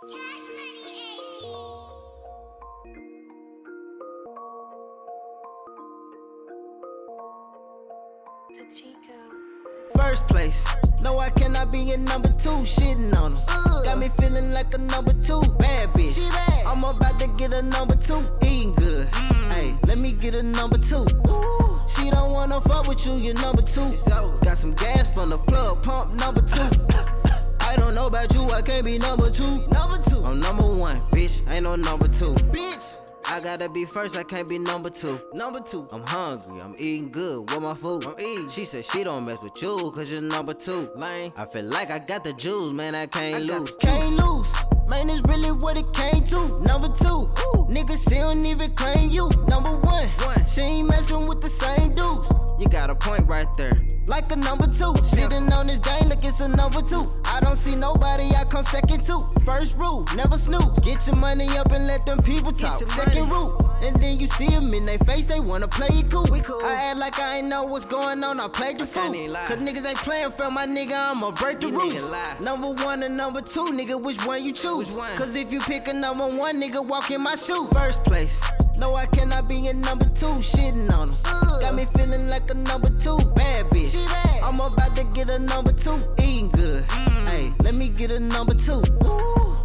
Cash money, First place. No, I cannot be a number two, shitting on them. Got me feeling like a number two, bad bitch. Bad. I'm about to get a number two, eating good. Hey, let me get a number two. She don't wanna fuck with you, you're number two. Got some gas from the plug, pump number two. I don't know about you, I can't be number two. No number two. Bitch. I gotta be first, I can't be number two. Number two. I'm hungry, I'm eating good. What my food? I'm eating. She said she don't mess with you, cause you're number two. Lane. I feel like I got the juice, man, I can't lose. Can't lose. Man, it's really what it came to. Number two. Nigga, she don't even claim you. Number one. one. She ain't messing with the same dudes. You got a point right there. Like a number two. Sitting on this game like it's a number two. I don't see nobody, I come second two. First rule, never snooze. Get your money up and let them people talk. Second rule. And then you see them in their face, they wanna play it cool. We cool. I act like I ain't know what's going on, I played the fool. can't even lie. Cause niggas ain't playing for my nigga, I'ma break the rules. Number one and number two, nigga, which one you choose? One? Cause if you pick a number one, nigga, walk in my shoes. First place. No, I cannot be a number two, shitting on them. Got me feeling like a number two, bad bitch. Bad. I'm about to get a number two, eating good. Hey, let me get a number two.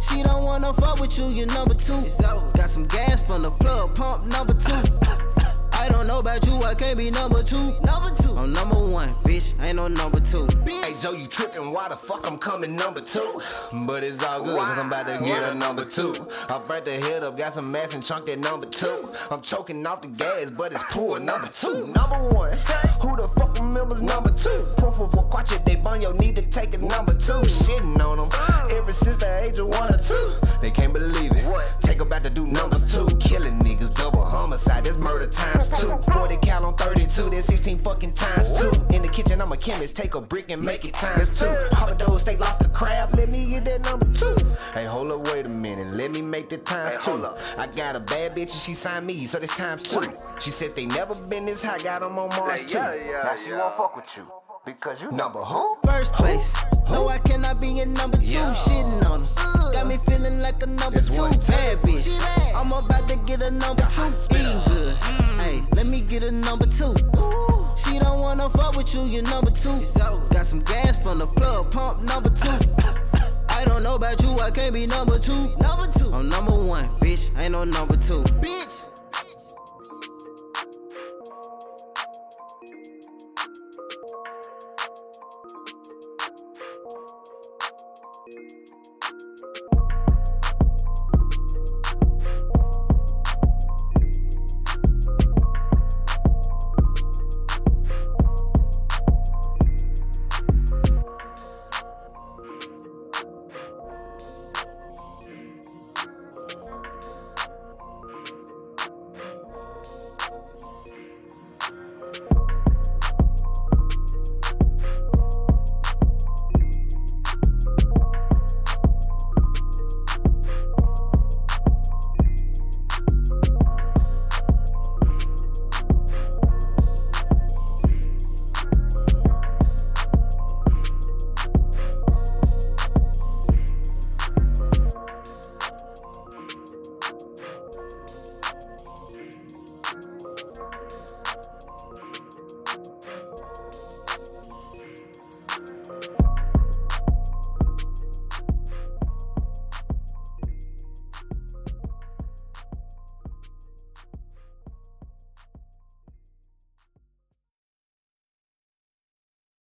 She don't wanna fuck with you, you're number two. Got some gas from the plug, pump number two. I don't know about you, I can't be number two. Number two. I'm number one, bitch. Ain't no number two. Hey Joe, you tripping? Why the fuck I'm coming number two? But it's all good, cause I'm about to get a number two. I burnt the head up, got some mass and chunk that number two. I'm choking off the gas, but it's poor number two. Number one, who the fuck remembers number two? Proof of a quacha, they bun your need to take a number two. Shitting on them ever since the age of one or two. They can't believe it. Take about to do numbers two. Killing homicide, that's murder times two. 40 cal on 32, that's 16 fucking times two. In the kitchen, I'm a chemist, take a brick and make it times two. Papa those steak lobster crab, let me get that number two. Hey, hold up, wait a minute, let me make the times two. I got a bad bitch and she signed me, so that's times two. She said they never been this high, got 'em on Mars too. Now she won't fuck with you. Because you number who? First place. No, I cannot be a number two, Yeah. shitting on them. Got me feeling like a number It's two, one bad bitch. Bad. I'm about to get a number two, eating good. Mm. Hey, let me get a number two. She don't wanna fuck with you, You're number two. Got some gas from the plug, pump number two. I don't know about you, I can't be number two. Number two. I'm number one, bitch. Ain't no number two. Bitch.